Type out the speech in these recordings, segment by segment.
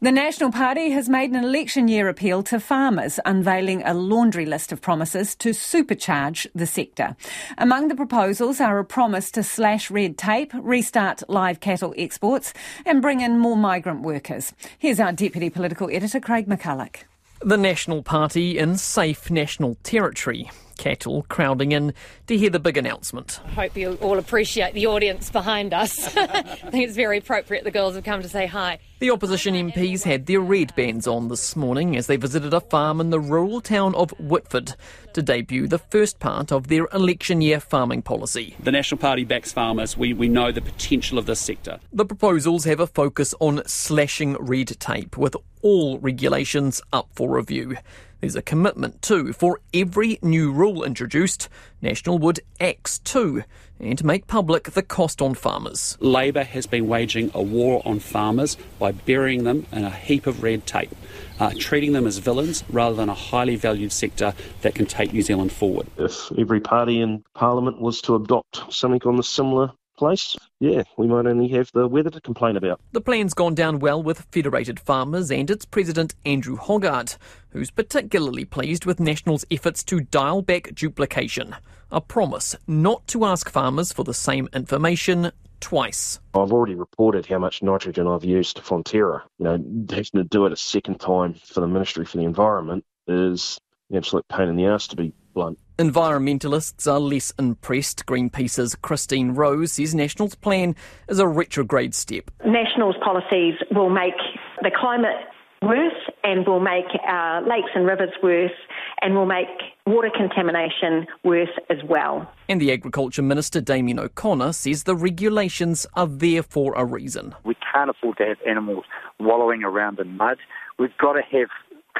The National Party has made an election year appeal to farmers, unveiling a laundry list of promises to supercharge the sector. Among the proposals are a promise to slash red tape, restart live cattle exports, and bring in more migrant workers. Here's our Deputy Political Editor, Craig McCulloch. The National Party in safe national territory cattle crowding in to hear the big announcement. I hope you all appreciate the audience behind us. I think it's very appropriate the girls have come to say hi. The opposition MPs had their red bands on this morning as they visited a farm in the rural town of Whitford to debut the first part of their election year farming policy. The National Party backs farmers. We, we know the potential of this sector. The proposals have a focus on slashing red tape, with all regulations up for review. There's a commitment, too, for every new rule introduced, National would axe too and make public the cost on farmers. Labour has been waging a war on farmers by burying them in a heap of red tape, uh, treating them as villains rather than a highly valued sector that can take New Zealand forward. If every party in Parliament was to adopt something on the similar place, yeah, we might only have the weather to complain about. The plan's gone down well with Federated Farmers and its president, Andrew Hoggard, who's particularly pleased with National's efforts to dial back duplication. A promise not to ask farmers for the same information twice. I've already reported how much nitrogen I've used to Fonterra. You know, having to do it a second time for the Ministry for the Environment is an absolute pain in the ass to be blunt. Environmentalists are less impressed. Greenpeace's Christine Rose says National's plan is a retrograde step. National's policies will make the climate worse and will make our lakes and rivers worse and will make water contamination worse as well. And the Agriculture Minister, Damien O'Connor, says the regulations are there for a reason. We can't afford to have animals wallowing around in mud. We've got to have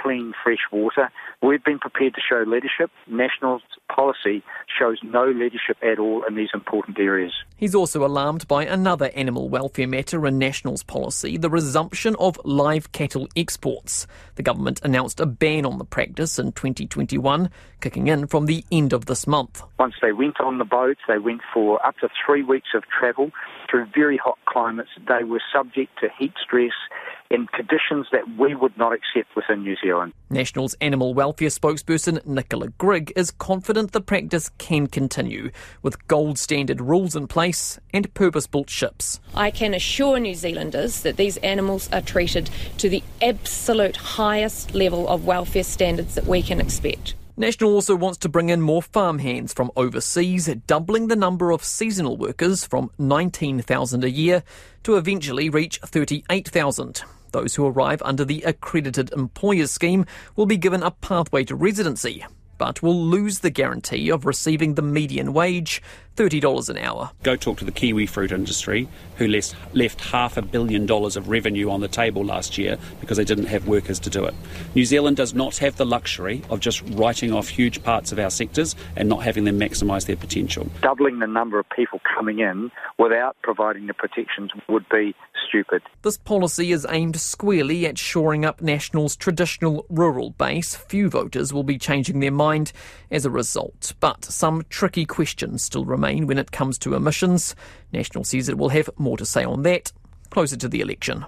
clean, fresh water. We've been prepared to show leadership. National policy shows no leadership at all in these important areas. He's also alarmed by another animal welfare matter in National's policy the resumption of live cattle exports. The government announced a ban on the practice in 2021, kicking in from the end of this month. Once they went on the boats, they went for up to three weeks of travel through very hot climates. They were subject to heat stress in conditions that we would not accept within New Zealand. National's animal welfare spokesperson Nicola Grigg is confident the practice can continue with gold standard rules in place and purpose built ships. I can assure New Zealanders that these animals are treated to the absolute highest level of welfare standards that we can expect. National also wants to bring in more farmhands from overseas, doubling the number of seasonal workers from 19,000 a year to eventually reach 38,000. Those who arrive under the accredited employers scheme will be given a pathway to residency, but will lose the guarantee of receiving the median wage $30 an hour. Go talk to the kiwi fruit industry, who left, left half a billion dollars of revenue on the table last year because they didn't have workers to do it. New Zealand does not have the luxury of just writing off huge parts of our sectors and not having them maximise their potential. Doubling the number of people coming in without providing the protections would be stupid. This policy is aimed squarely at shoring up National's traditional rural base. Few voters will be changing their mind as a result, but some tricky questions still remain when it comes to emissions. National says it will have more to say on that closer to the election.